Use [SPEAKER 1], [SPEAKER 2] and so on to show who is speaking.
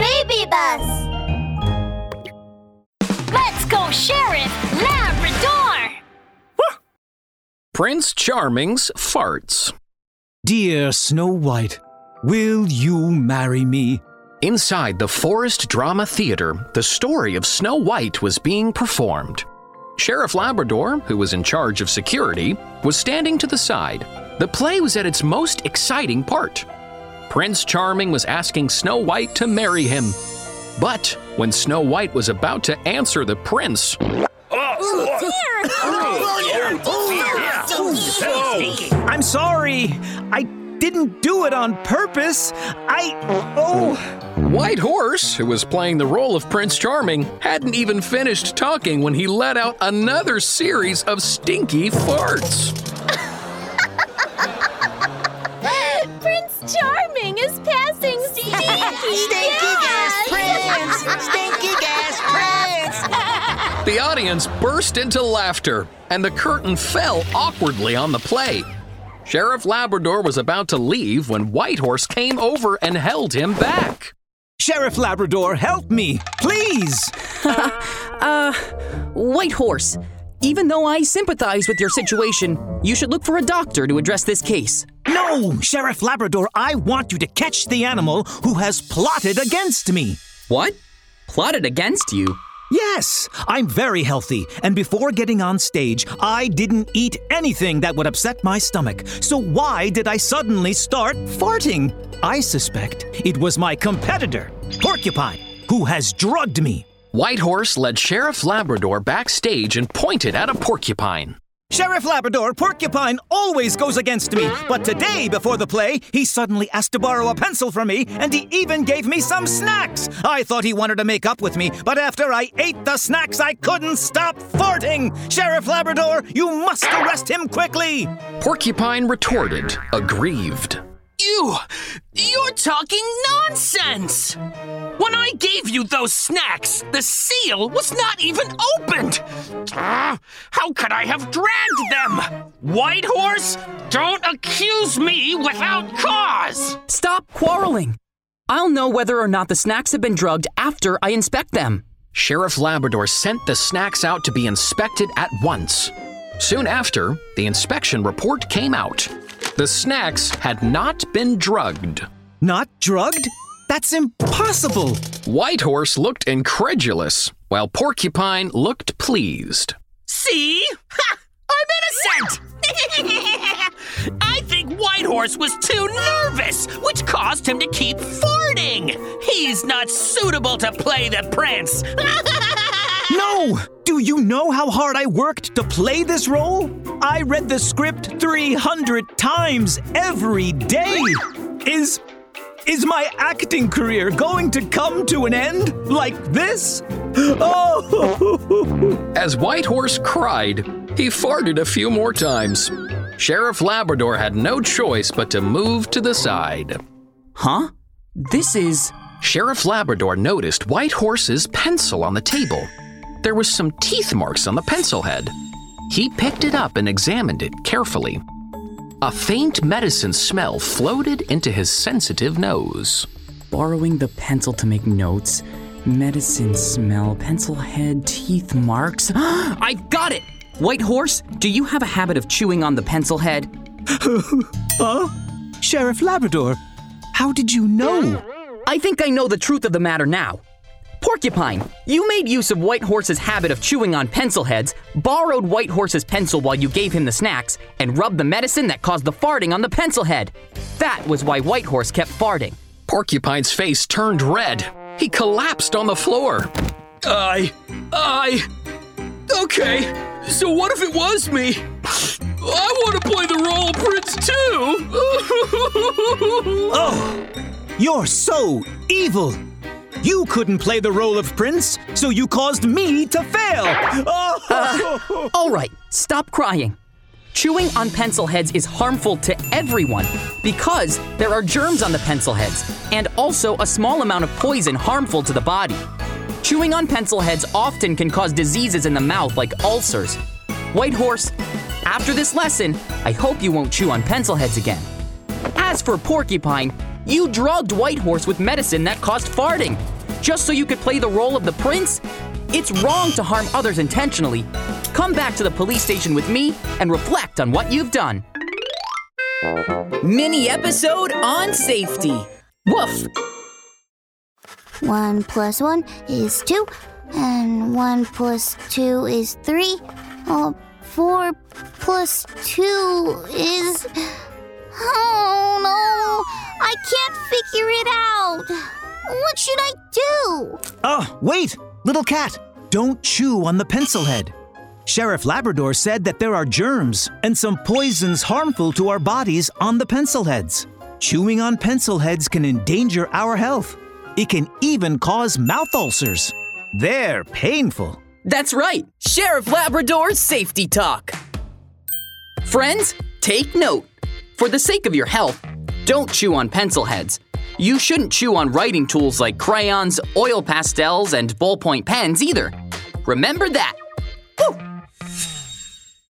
[SPEAKER 1] BabyBus.
[SPEAKER 2] Let's go, Sheriff Labrador!
[SPEAKER 3] Prince Charming's farts.
[SPEAKER 4] Dear Snow White, will you marry me?
[SPEAKER 3] Inside the Forest Drama Theater, the story of Snow White was being performed. Sheriff Labrador, who was in charge of security, was standing to the side. The play was at its most exciting part. Prince Charming was asking Snow White to marry him. But when Snow White was about to answer the prince,
[SPEAKER 4] I'm sorry. I didn't do it on purpose. I. Oh.
[SPEAKER 3] White Horse, who was playing the role of Prince Charming, hadn't even finished talking when he let out another series of stinky farts.
[SPEAKER 1] Stinky,
[SPEAKER 5] Stinky gas prince! Stinky gas prince!
[SPEAKER 3] The audience burst into laughter, and the curtain fell awkwardly on the play. Sheriff Labrador was about to leave when White Horse came over and held him back.
[SPEAKER 4] Sheriff Labrador, help me, please.
[SPEAKER 6] Uh, White Horse, even though I sympathize with your situation, you should look for a doctor to address this case.
[SPEAKER 4] No, Sheriff Labrador, I want you to catch the animal who has plotted against me.
[SPEAKER 6] What? Plotted against you?
[SPEAKER 4] Yes, I'm very healthy, and before getting on stage, I didn't eat anything that would upset my stomach. So why did I suddenly start farting? I suspect it was my competitor, Porcupine, who has drugged me.
[SPEAKER 3] White Horse led Sheriff Labrador backstage and pointed at a porcupine.
[SPEAKER 4] Sheriff Labrador, Porcupine always goes against me, but today, before the play, he suddenly asked to borrow a pencil from me, and he even gave me some snacks. I thought he wanted to make up with me, but after I ate the snacks, I couldn't stop farting. Sheriff Labrador, you must arrest him quickly.
[SPEAKER 3] Porcupine retorted, aggrieved.
[SPEAKER 7] You! You're talking nonsense! When I gave you those snacks, the seal was not even opened! Ah, how could I have dragged them? White Horse, don't accuse me without cause!
[SPEAKER 6] Stop quarreling. I'll know whether or not the snacks have been drugged after I inspect them.
[SPEAKER 3] Sheriff Labrador sent the snacks out to be inspected at once. Soon after, the inspection report came out. The snacks had not been drugged.
[SPEAKER 4] Not drugged? That's impossible.
[SPEAKER 3] White Horse looked incredulous, while Porcupine looked pleased.
[SPEAKER 7] See? Ha! I'm innocent! I think White Horse was too nervous, which caused him to keep farting. He's not suitable to play the prince.
[SPEAKER 4] No! Do you know how hard I worked to play this role? I read the script 300 times every day. Is is my acting career going to come to an end like this? Oh!
[SPEAKER 3] As White Horse cried, he farted a few more times. Sheriff Labrador had no choice but to move to the side.
[SPEAKER 6] Huh? This is.
[SPEAKER 3] Sheriff Labrador noticed White Horse's pencil on the table. There was some teeth marks on the pencil head. He picked it up and examined it carefully. A faint medicine smell floated into his sensitive nose.
[SPEAKER 6] Borrowing the pencil to make notes. Medicine smell, pencil head, teeth marks. I got it! White Horse, do you have a habit of chewing on the pencil head?
[SPEAKER 4] huh? Sheriff Labrador, how did you know?
[SPEAKER 6] I think I know the truth of the matter now. Porcupine, you made use of White Horse's habit of chewing on pencil heads, borrowed White Horse's pencil while you gave him the snacks, and rubbed the medicine that caused the farting on the pencil head. That was why White Horse kept farting.
[SPEAKER 3] Porcupine's face turned red. He collapsed on the floor.
[SPEAKER 7] I. I. Okay, so what if it was me? I want to play the role of Prince too!
[SPEAKER 4] oh, you're so evil! You couldn't play the role of Prince, so you caused me to fail!
[SPEAKER 6] Uh, all right, stop crying. Chewing on pencil heads is harmful to everyone because there are germs on the pencil heads and also a small amount of poison harmful to the body. Chewing on pencil heads often can cause diseases in the mouth like ulcers. White Horse, after this lesson, I hope you won't chew on pencil heads again. As for Porcupine, You drugged White Horse with medicine that caused farting, just so you could play the role of the prince? It's wrong to harm others intentionally. Come back to the police station with me and reflect on what you've done.
[SPEAKER 8] Mini episode on safety. Woof!
[SPEAKER 1] One plus one is two, and one plus two is three. Uh, four plus two is. Oh no! I can't figure it out! What should I do?
[SPEAKER 4] Oh, wait! Little cat, don't chew on the pencil head. Sheriff Labrador said that there are germs and some poisons harmful to our bodies on the pencil heads. Chewing on pencil heads can endanger our health. It can even cause mouth ulcers. They're painful.
[SPEAKER 8] That's right, Sheriff Labrador's safety talk.
[SPEAKER 6] Friends, take note. For the sake of your health, don't chew on pencil heads. You shouldn't chew on writing tools like crayons, oil pastels, and ballpoint pens either. Remember that! Whew.